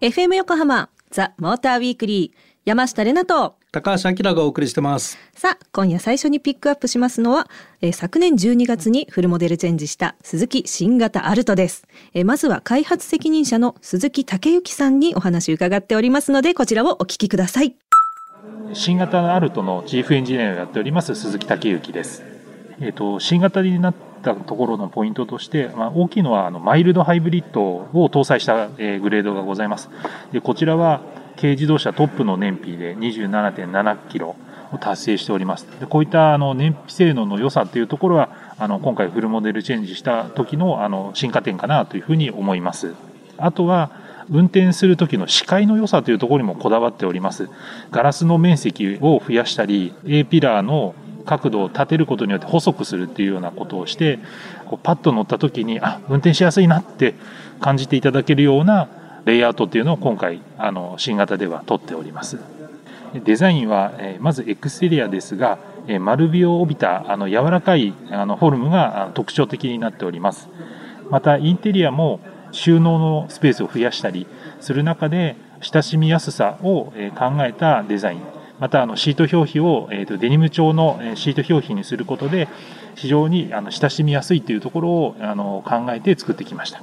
FM 横浜ザ・モーターウィークリー山下れなと。高橋明がお送りしてます。さあ今夜最初にピックアップしますのは、えー、昨年12月にフルモデルチェンジした鈴木新型アルトです、えー、まずは開発責任者の鈴木武之さんにお話伺っておりますのでこちらをお聞きください。新型アルトのチーフエンジニアをやっております鈴木武之です。えっ、ー、と新型になったところのポイントとして、まあ、大きいのはあのマイルドハイブリッドを搭載した、えー、グレードがございますでこちらは軽自動車トップの燃費で27.7キロを達成しております。でこういったあの燃費性能の良さというところは、あの今回フルモデルチェンジした時のあの進化点かなというふうに思います。あとは、運転する時の視界の良さというところにもこだわっております。ガラスの面積を増やしたり、A ピラーの角度を立てることによって細くするっていうようなことをして、こうパッと乗った時に、あ、運転しやすいなって感じていただけるようなレイアウトっていうのを今回あの新型では取っております。デザインは、えまずエクステリアですが、え丸みを帯びたあの柔らかいあのフォルムが特徴的になっております。またインテリアも収納のスペースを増やしたりする中で親しみやすさを考えたデザイン。またあのシート表皮を、えー、とデニム調のシート表皮にすることで非常にあの親しみやすいというところをあの考えて作ってきました。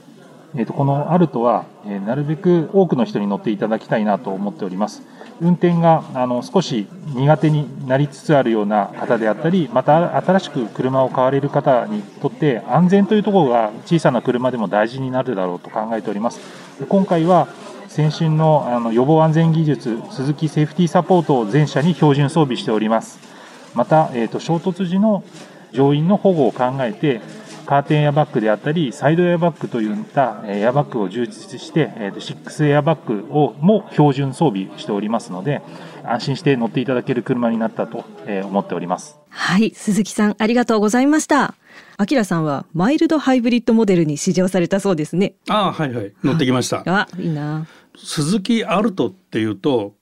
えー、とこのアルトは、え、なるべく多くの人に乗っていただきたいなと思っております。運転があの少し苦手になりつつあるような方であったり、また新しく車を買われる方にとって安全というところが小さな車でも大事になるだろうと考えております。今回は先進のあの予防安全技術、鈴木セーフティーサポートを全車に標準装備しております。また、えーと衝突時の乗員の保護を考えて、カーテンエアバッグであったり、サイドエアバッグといったエアバッグを充実して、6エアバッグをも標準装備しておりますので、安心して乗っていただける車になったと思っております。はい、鈴木さんありがとうございました。あきらさんはマイルドハイブリッドモデルに試乗されたそうですね。ああ、はいはい、乗ってきました。あ、いいな。鈴木アルトっていうと、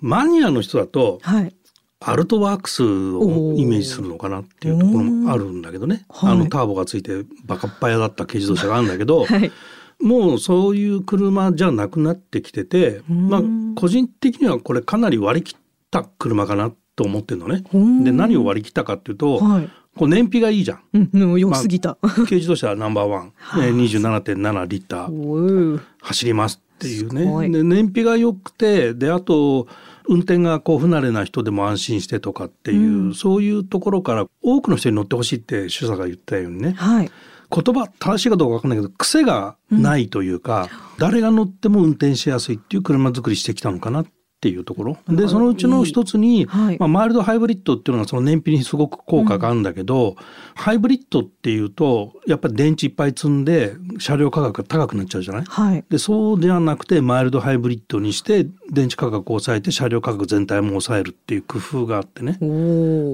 マニアの人だと、はい、アルトワークスをイメージするのかなっていうところもあるんだけどね、あのターボがついてバカっぱやだった軽自動車があるんだけど、はい、もうそういう車じゃなくなってきてて、まあ個人的にはこれかなり割り切った車かなと思ってるのね。で何を割り切ったかっていうと、はい、こう燃費がいいじゃん。うん、良すぎた、まあ、軽自動車ナンバーワン、え ー、27.7リッター。走りますっていうね。で燃費が良くてであと運転がこう不慣れな人でも安心してとかっていう、うん、そういうところから多くの人に乗ってほしいって主査が言ったようにね、はい、言葉正しいかどうか分かんないけど癖がないというか、うん、誰が乗っても運転しやすいっていう車作りしてきたのかなっていうところ。でそのうちの一つに、はい、まあ、マイルドハイブリッドっていうのはその燃費にすごく効果があるんだけど、うん、ハイブリッドっていうとやっぱり電池いっぱい積んで車両価格が高くなっちゃうじゃない、はい、でそうではなくてマイルドハイブリッドにして電池価格を抑えて車両価格全体も抑えるっていう工夫があってね。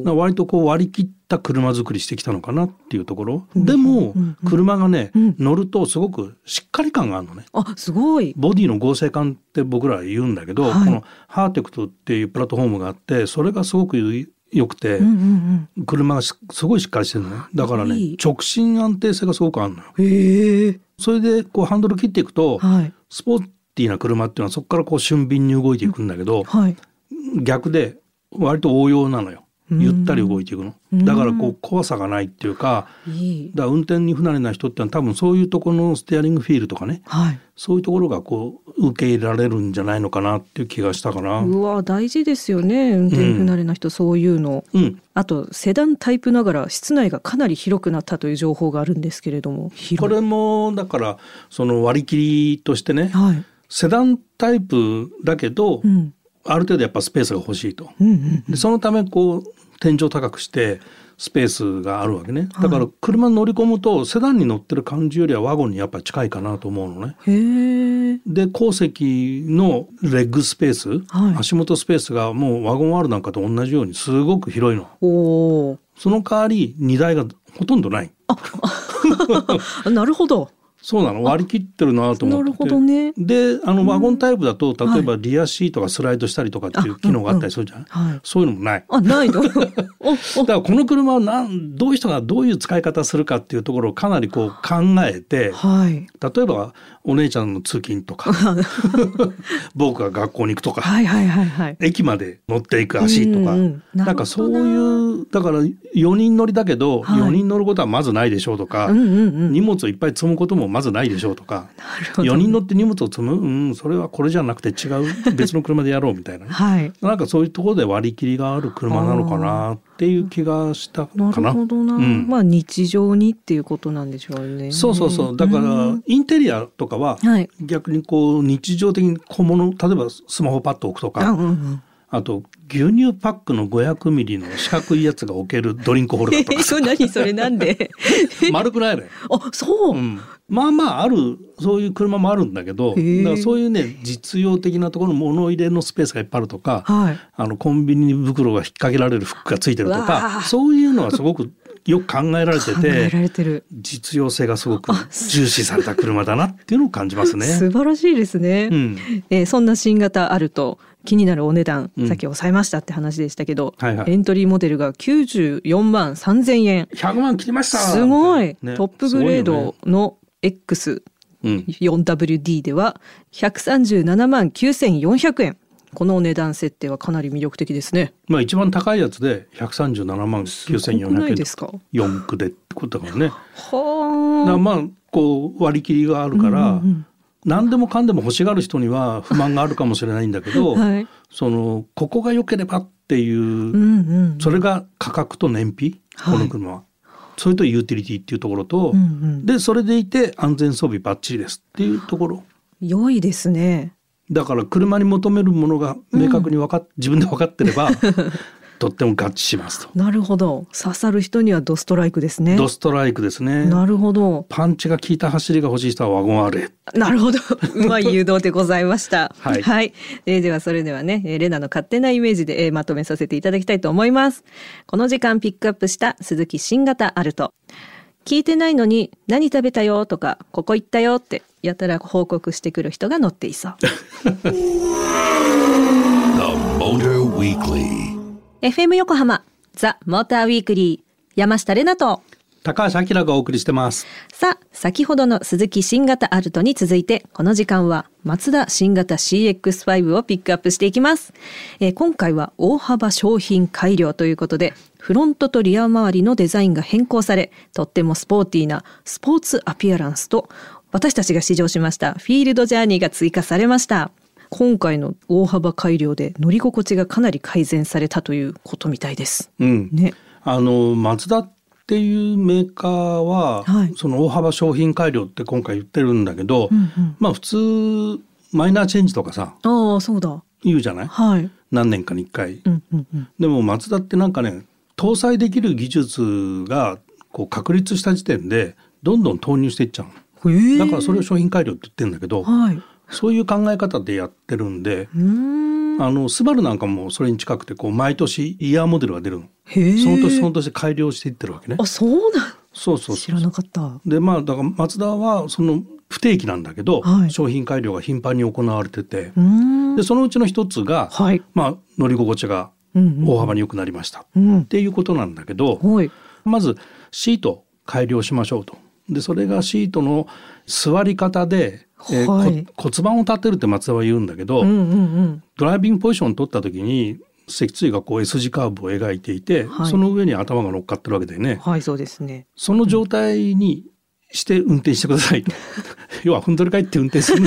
割とこう割り切った車作りしてきたのかなっていうところ、でも、車がね、乗るとすごくしっかり感があるのね。あすごい。ボディの合成感って僕らは言うんだけど、はい、このハーテクトっていうプラットフォームがあってそれがすごく良くて、車がすごいしっかりしてるのね。だからね直進安定性がすごくあるのよ。へえ。それでこうハンドル切っていくと、はい、スポーティーな車っていうのはそこからこう俊敏に動いていくんだけど、はい、逆で割と応用なのよゆったり動いていくの、だからこう怖さがないっていうかだ運転に不慣れな人ってのは多分そういうところのステアリングフィールとかね、はい、そういうところがこう受け入れられるんじゃないのかなっていう気がしたかなうわ大事ですよね。運転不慣れな人、うん、そういうの、うん、あとセダンタイプながら室内がかなり広くなったという情報があるんですけれども。これもだからその割り切りとしてね、はい、セダンタイプだけど、うんある程度やっぱスペースが欲しいと、うんうんうん、でそのためこう天井高くしてスペースがあるわけねだから車に乗り込むとセダンに乗ってる感じよりはワゴンにやっぱり近いかなと思うのね。で後席のレッグスペース、はい、足元スペースがもうワゴン R なんかと同じようにすごく広いの。その代わり荷台がほとんどない。なるほど。そうなの？割り切ってるなと思って。なるほどね。であのワゴンタイプだと例えばリアシートがスライドしたりとかっていう機能があったりするじゃん、はい、そういうのもない。あないの？だからこの車はなんどういう人がどういう使い方するかっていうところをかなりこう考えて、はい、例えばお姉ちゃんの通勤とか 僕が学校に行くとか、はいはいはいはい、駅まで乗っていく足とか、うんうん、なんかそういうだから4人乗りだけど、はい、4人乗ることはまずないでしょうとか、うんうんうん、荷物をいっぱい積むこともまずないでしょうとか4人乗って荷物を積む、うん、それはこれじゃなくて違う別の車でやろうみたいな、はい、なんかそういうところで割り切りがある車なのかなっていう気がしたかな。なるほどな、うん、まあ日常にっていうことなんでしょうね。そうそうそう。だからインテリアとかは逆にこう日常的に小物例えばスマホパッド置くとか、うんうんあと牛乳パックの500ミリの四角いやつが置けるドリンクホルダーとか。それ何それなんで？丸くないね。あ、そう、うん、まあまああるそういう車もあるんだけどだからそういうね実用的なところの物入れのスペースがいっぱいあるとか、はい、あのコンビニ袋が引っ掛けられるフックがついてるとかそういうのはすごくよく考えられててて実用性がすごく重視された車だなっていうのを感じますね。素晴らしいですね、うん、えー、そんな新型あると気になるお値段、さっき抑えましたって話でしたけど、はいはい、エントリーモデルが九十四万三千円。百万切りました。すごい、ね、トップグレードの、X4WD では137万9400円。この値段設定はかなり魅力的ですね。まあ一番高いやつで137万9400円ですか？4区でってことだからね。はあ。まあこう割り切りがあるから、うんうん何でもかんでも欲しがる人には不満があるかもしれないんだけど、はい、そのここが良ければっていう、うんうん、それが価格と燃費？この車は、はい、それとユーティリティっていうところと、うんうん、でそれでいて安全装備ばっちりですっていうところ。良いですね。だから車に求めるものが明確に分かっ、うん、自分で分かってれば とっても合致しますと。なるほど。刺さる人にはドストライクですね。ドストライクですね。なるほど。パンチが効いた走りが欲しい人はワゴンあれ。なるほど。うまい誘導でございました。はい。はい、えー、ではそれではね、レナの勝手なイメージで、えー、まとめさせていただきたいと思います。この時間ピックアップした鈴木新型アルト。聞いてないのに何食べたよとかここ行ったよってやたら報告してくる人が乗っていそう。FM 横浜ザ・モーターウィークリー山下れなと。高橋明がお送りしてます。さあ先ほどの鈴木新型アルトに続いてこの時間はマツダ新型 CX5 をピックアップしていきます、えー、今回は大幅商品改良ということでフロントとリア周りのデザインが変更されとってもスポーティーなスポーツアピアランスと私たちが試乗しましたフィールドジャーニーが追加されました今回の大幅改良で乗り心地がかなり改善されたということみたいです。うん、ね、あのマツダっていうメーカーは、はい、その大幅商品改良って今回言ってるんだけど、うんうん、まあ普通マイナーチェンジとかさああそうだ。言うじゃない、はい、何年かに1回、うんうんうん、でもマツダってなんかね搭載できる技術がこう確立した時点でどんどん投入していっちゃうだからそれを商品改良って言ってるんだけど、はい、そういう考え方でやってるんであのスバルなんかもそれに近くてこう毎年イヤーモデルが出るの。その年その年改良していってるわけね。あそうなん。そうそう知らなかった。でまあだからマツダはその不定期なんだけど、はい、商品改良が頻繁に行われててでそのうちの一つが、はい、まあ乗り心地が大幅に良くなりました、うん、っていうことなんだけど、はい、まずシート改良しましょうと。でそれがシートの座り方でえーはい、骨盤を立てるって松田は言うんだけど、うんうんうん、ドライビングポジションを取った時に脊椎がこう S 字カーブを描いていて、はい、その上に頭が乗っかってるわけだよね。はい、そうですね。その状態にして運転してください。要はふんどり返って運転する。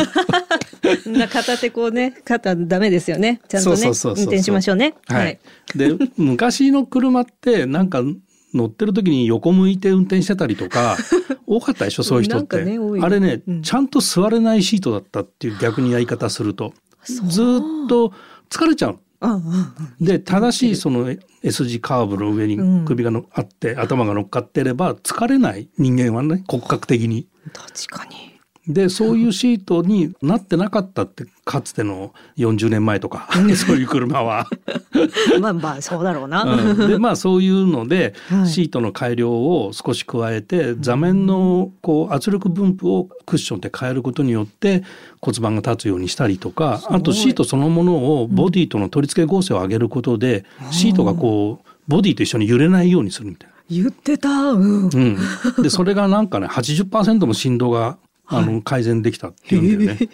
片手こうね、肩ダメですよね。ちゃんとね、運転しましょうね。はい。で、昔の車ってなんか乗ってる時に横向いて運転してたりとか 多かったでしょそういう人って、ね、あれね、うん、ちゃんと座れないシートだったっていう逆にやり方すると。ずっと疲れちゃう。で正しいその S 字カーブの上に首がの、あって頭が乗っかってれば疲れない人間はね骨格的に。確かにでそういうシートになってなかったってかつての40年前とかそういう車は。まあまあそうだろうな。うん、でまあそういうので、シートの改良を少し加えて座面のこう圧力分布をクッションで変えることによって骨盤が立つようにしたりとかあとシートそのものをボディとの取り付け合成を上げることで、シートがこうボディと一緒に揺れないようにするみたいな。言ってた、うん、うん、でそれがなんかね80%の振動があの、改善できたっていうんだよね。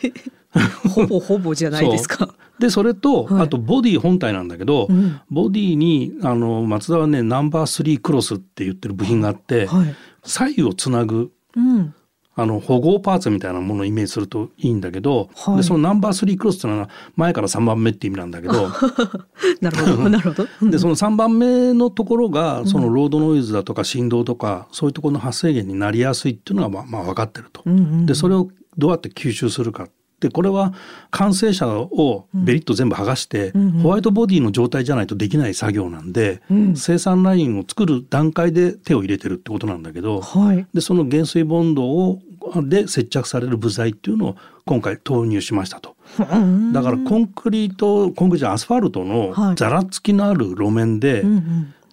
ほぼほぼじゃないですか。でそれと、はい、あとボディ本体なんだけど、うん、ボディにあの松田はねナンバー3クロスって言ってる部品があって、はい、左右をつなぐ、うん、あの保護パーツみたいなものをイメージするといいんだけど、はい、でそのナンバー3クロスっていうのは前から3番目って意味なんだけど。なるほどなるほど。でその3番目のところがそのロードノイズだとか振動とか、そういうところの発生源になりやすいっていうのがまあまあ分かってると。うんうん、でそれをどうやって吸収するかでこれは完成車をベリッと全部剥がして、うん、ホワイトボディの状態じゃないとできない作業なんで、うん、生産ラインを作る段階で手を入れてるってことなんだけど、はい、でその減衰ボンドをで接着される部材っていうのを今回投入しましたと。だからコンクリートコンクリートアスファルトのざらつきのある路面で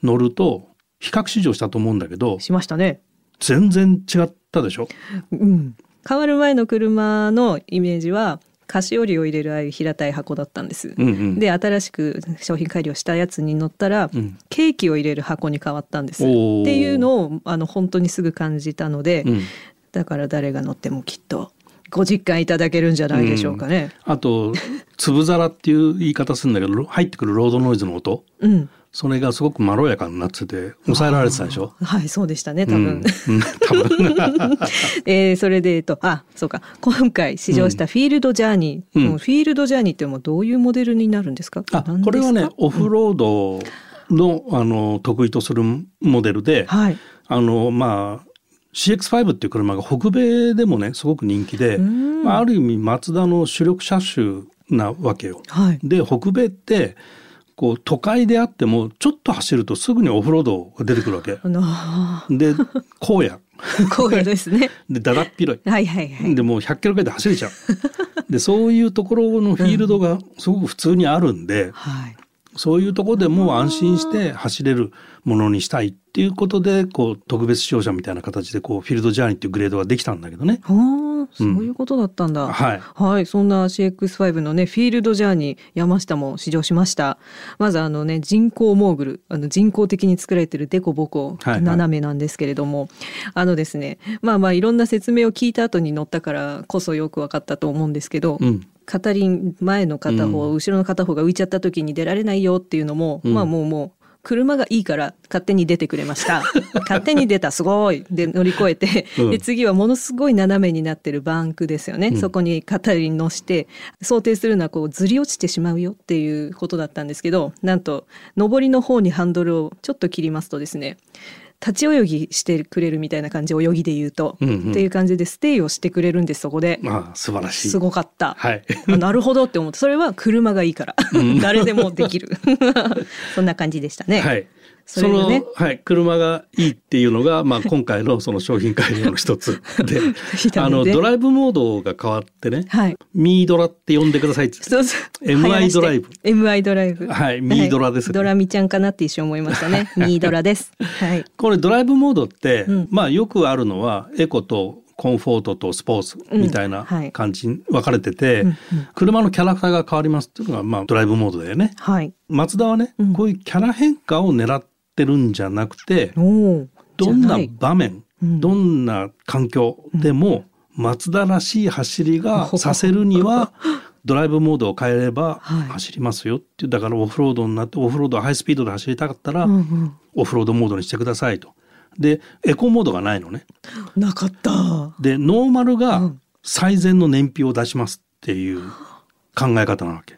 乗ると比較試乗したと思うんだけどしましたね。全然違ったでしょ、うん、変わる前の車のイメージは菓子折りを入れるああいう平たい箱だったんです。うんうん、で新しく商品改良したやつに乗ったら、うん、ケーキを入れる箱に変わったんです。っていうのをあの本当にすぐ感じたので、うん、だから誰が乗ってもきっとご実感いただけるんじゃないでしょうかね。うん、あと粒皿っていう言い方するんだけど入ってくるロードノイズの音、うん、それがすごくまろやかになってて抑えられてたでしょ？はいそうでしたね多分、うん、多分。えー、それでえっとあそうか。今回試乗したフィールドジャーニー、うん、フィールドジャーニーってもどういうモデルになるんですか？あこれはねオフロードの,、あの得意とするモデルで、はい、あのまあ CX5 っていう車が北米でもねすごく人気で、まあ、ある意味マツダの主力車種なわけよ。はい、で北米ってこう都会であってもちょっと走るとすぐにオフロードが出てくるわけ。で荒野。荒野ですね。でだだっ広い。はいはいはい。でもう100キロぐらいで走れちゃう。でそういうところのフィールドがすごく普通にあるんで、うんはい、そういうところでも安心して走れるものにしたいっていうことでこう特別使用者みたいな形でこうフィールドジャーニーっていうグレードができたんだけどね。はあ、そういうことだったんだ。うん、はい、はい、そんな CX5 のねフィールドジャーニー山下も試乗しました。まずあのね人工モーグルあの人工的に作られてるデコボコ斜めなんですけれども、あのですねまあまあいろんな説明を聞いた後に乗ったからこそよく分かったと思うんですけど。うん片輪前の片方、うん、後ろの片方が浮いちゃった時に出られないよっていうのも、うん、まあもうもう車がいいから勝手に出てくれました。勝手に出たすごい。で乗り越えて、うん、で次はものすごい斜めになってるバンクですよね、うん、そこに片輪乗して想定するのはこうずり落ちてしまうよっていうことだったんですけどなんと上りの方にハンドルをちょっと切りますとですね立ち泳ぎしてくれるみたいな感じ泳ぎで言うと、うんうん、っていう感じでステイをしてくれるんですそこで。ああ素晴らしい。すごかった、はい、なるほどって思ってそれは車がいいから。誰でもできる。そんな感じでしたね。はいその、ね、はい、車がいいっていうのが、まあ、今回のその商品改良の一つ で、あの、ドライブモードが変わってね、はい、ミードラって呼んでくださいって。そうそう。MI ドライブ。MI ドライブ。はい、ミードラです、ね、ドラミちゃんかなって一瞬思いましたね。ミードラです。はい。これドライブモードって、うん、まあ、よくあるのは、エコとコンフォートとスポーツみたいな感じに分かれてて、うんはい、車のキャラクターが変わりますっていうのが、まあ、ドライブモードだよね。はい、マツダはね、こういうキャラ変化を狙っってるんじゃなくてどんな場面、うん、どんな環境でも、マツダらしい走りがさせるには ドライブモードを変えれば走りますよっていうだからオフロードになってオフロードハイスピードで走りたかったら、オフロードモードにしてくださいと。でエコモードがないのね。なかった。でノーマルが最善の燃費を出しますっていう考え方なわけ。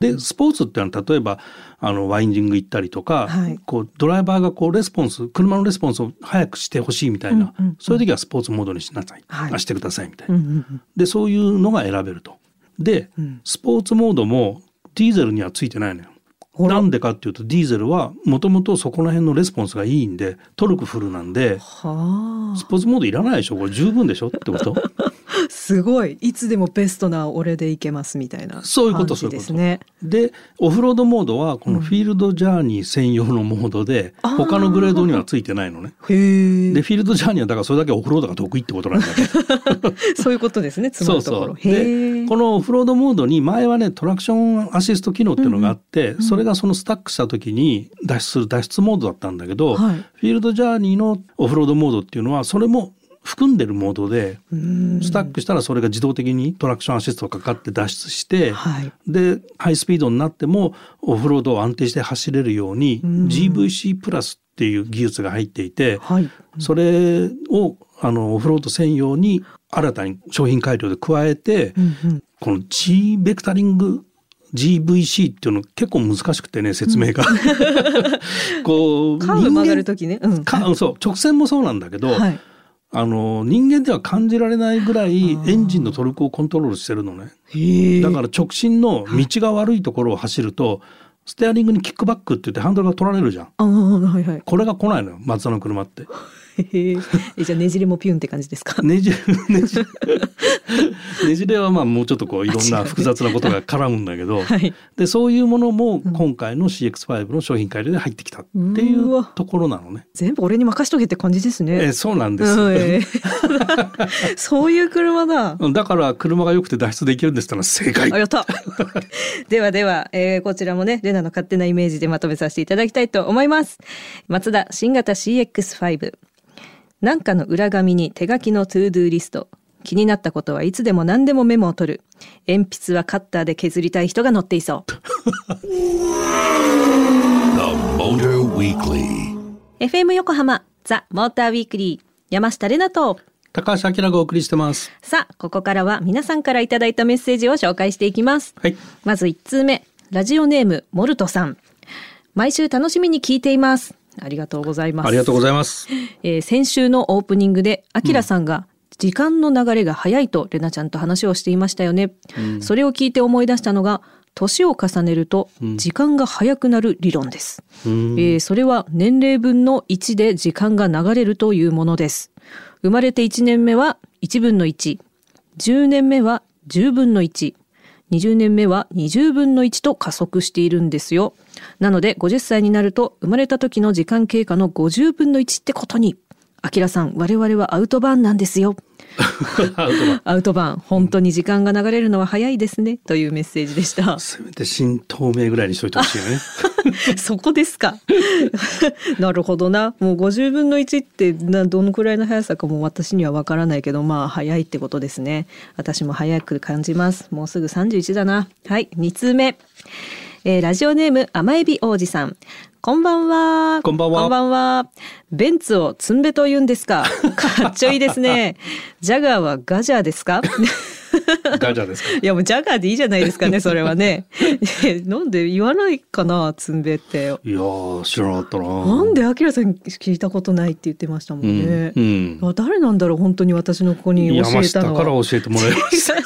でスポーツってのは例えばあのワインディング行ったりとか、はい、こうドライバーがこうレスポンス車のレスポンスを早くしてほしいみたいな、うんうんうん、そういう時はスポーツモードにしなさい、はい、してくださいみたいな、うんうんうん、でそういうのが選べると。で、うん、スポーツモードもディーゼルにはついてないのよ。なんでかっていうとディーゼルはもともとそこら辺のレスポンスがいいんでトルクフルなんでスポーツモードいらないでしょ？これ十分でしょ？ってこと？すごい。いつでもベストな俺でいけますみたいな、そういうことそういうこと。でオフロードモードはこのフィールドジャーニー専用のモードで、うん、他のグレードにはついてないのね。でフィールドジャーニーはだからそれだけオフロードが得意ってことなんだけど。そういうことですね。そうそう。でこのオフロードモードに前はねトラクションアシスト機能っていうのがあって、うん、それがそのスタックした時に脱出する脱出モードだったんだけど、はい、フィールドジャーニーのオフロードモードっていうのはそれも含んでるモードでスタックしたらそれが自動的にトラクションアシストがかかって脱出して、はい、でハイスピードになってもオフロードを安定して走れるように GVC プラスっていう技術が入っていて、はい、それをあのオフロード専用に新たに商品改良で加えて、うんうん、この G ベクタリング GVC っていうの結構難しくてね説明が、うん、こうカーブ曲がる時ね、うん、そう直線もそうなんだけど、はい、あの人間では感じられないぐらいエンジンのトルクをコントロールしてるのね。だから直進の道が悪いところを走ると、ステアリングにキックバックって言ってハンドルが取られるじゃん、はいはい、これが来ないのよ松田の車って えじゃあねじれもピュンって感じですか？ねじれねじれ ねじれはまあもうちょっとこういろんな複雑なことが絡むんだけど、はい、でそういうものも今回の CX5 の商品改良で入ってきたっていうところなのね。全部俺に任しとけって感じですね。えそうなんです。うんえー、そういう車だ。だから車が良くて脱出できるんですったら正解。あやった。ではでは、えー、こちらもねレナの勝手なイメージでまとめさせていただきたいと思います。マツダ新型 CX5 なんかの裏紙に手書きの ToDoリスト。気になったことはいつでも何でもメモを取る。鉛筆はカッターで削りたい人が乗っていそう。FM 横浜ザ・モーターウィークリー山下れなと。高橋明がお送りしてます。さあここからは皆さんからいただいたメッセージを紹介していきます、はい、まず1通目。ラジオネームモルトさん。毎週楽しみに聞いていますありがとうございます。ありがとうございます。えー、先週のオープニングで、アキラさんが、時間の流れが早いとレナちゃんと話をしていましたよね。うん、それを聞いて思い出したのが、年を重ねると時間が早くなる理論です、うん、えー、それは年齢分の1で時間が流れるというものです。生まれて1年目は1分の1、10年目は10分の1、20年目は20分の1と加速しているんですよ。なので50歳になると生まれた時の時間経過の50分の1ってことに。あきらさん、我々はアウトバーンなんですよ。アウトバーン。本当に時間が流れるのは早いですね。というメッセージでした。せめて新透明ぐらいにしといてほしいよね。そこですか。なるほどな。もう50分の1ってなどのくらいの速さかも私にはわからないけどまあ早いってことですね。私も早く感じます。もうすぐ31だな。はい2通目えー、ラジオネーム甘エビ王子さんこんばんは。こんばんは。こんばんは。ベンツをツンベと言うんですか。かっちょいいですね。ジャガーはガジャーですか？ガジャーですか？いやもうジャガーでいいじゃないですかね、それはね。なんで言わないかな、ツンベって。いや知らなかったな。なんでアキラさん聞いたことないって言ってましたもんね。うん、うん、誰なんだろう、本当に私の子こに教えたのは。山下から教えてもらいました。違う。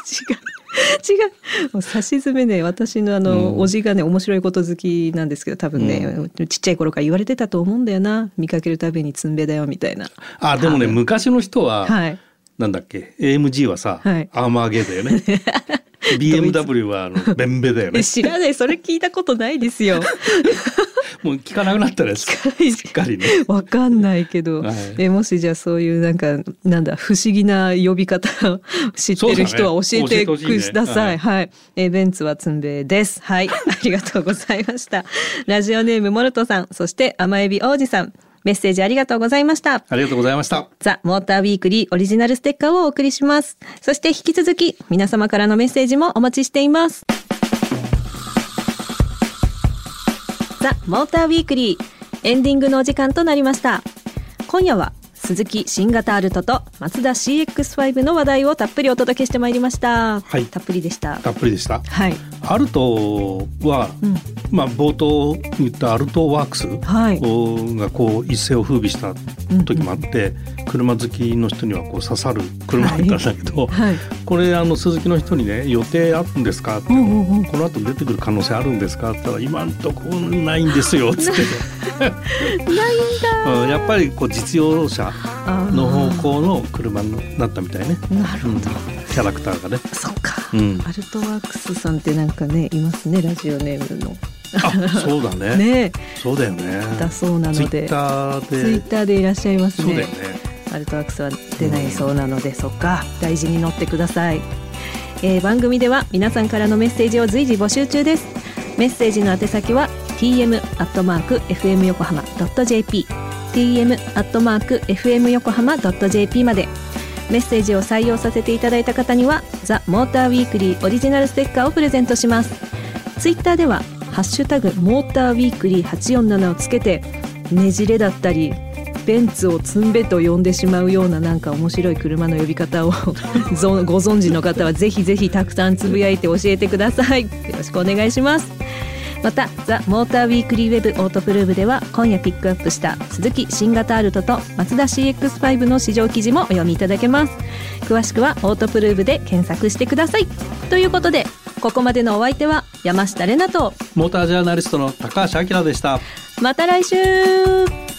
違うもう差し詰めね私のあの、うん、おじがね面白いこと好きなんですけど多分ね、うん、ちっちゃい頃から言われてたと思うんだよな見かけるたびにツンベだよみたいなあでもね昔の人は、はい、なんだっけ？AMG はさ、はい、アーマーゲーだよね。BMW はあのベンベだよね。知らない。それ聞いたことないですよ。もう聞かなくなったらしっかりね。わかんないけど、はい、えもしじゃあそういうなんかなんだ不思議な呼び方を知ってる人は教えてください。ね、はい、はい、えベンツはつんべです。はい、ありがとうございました。ラジオネームモルトさん、そして甘エビ王子さん。メッセージありがとうございました。ありがとうございました。ザ・モーターウィークリーオリジナルステッカーをお送りします。そして引き続き皆様からのメッセージもお待ちしています。ザ・モーターウィークリーエンディングのお時間となりました今夜は鈴木新型アルトとマツダ CX5 の話題をたっぷりお届けしてまいりました。はい、たっぷりでした。たっぷりでした。はい。アルトは、うん、まあ冒頭言ったアルトワークスがこう一世を風靡した時もあって、うん、車好きの人にはこう刺さる車だったんだけど、はい。はい、これあの鈴木の人にね予定あるんですか？って、うんうんうん、この後出てくる可能性あるんですか？って言ったら今んとこないんですよ つって。ないんだ、うん、やっぱりこう実用車の方向の車になったみたいね。なるほど、うん、キャラクターがね。そっか、うん、アルトワークスさんってなんかねいますねラジオネームの。あそうだね。ね。そうだよね。だそうなので。ツイッターで。ツイッターでいらっしゃいますね。そうだよね。アルトワックスは出ないそうなので、うん、そっか。大事に乗ってください、えー、番組では皆さんからのメッセージを随時募集中です。メッセージの宛先は tm アットマーク fm 横浜 .jp tm アットマーク fm 横浜 .jp までメッセージを採用させていただいた方にはザ・モーターウィークリーオリジナルステッカーをプレゼントします。ツイッターではハッシュタグモーターウィークリー847をつけてねじれだったりベンツを積んべと呼んでしまうようななんか面白い車の呼び方を ご存知の方はぜひぜひたくさんつぶやいて教えてください。よろしくお願いします。またザ・モーターウィークリーウェブオートプルーブでは今夜ピックアップした鈴木新型アルトとマツダ CX5 の試乗記事もお読みいただけます。詳しくはオートプルーブで検索してください。ということでここまでのお相手は山下玲奈とモータージャーナリストの高橋明でした。また来週。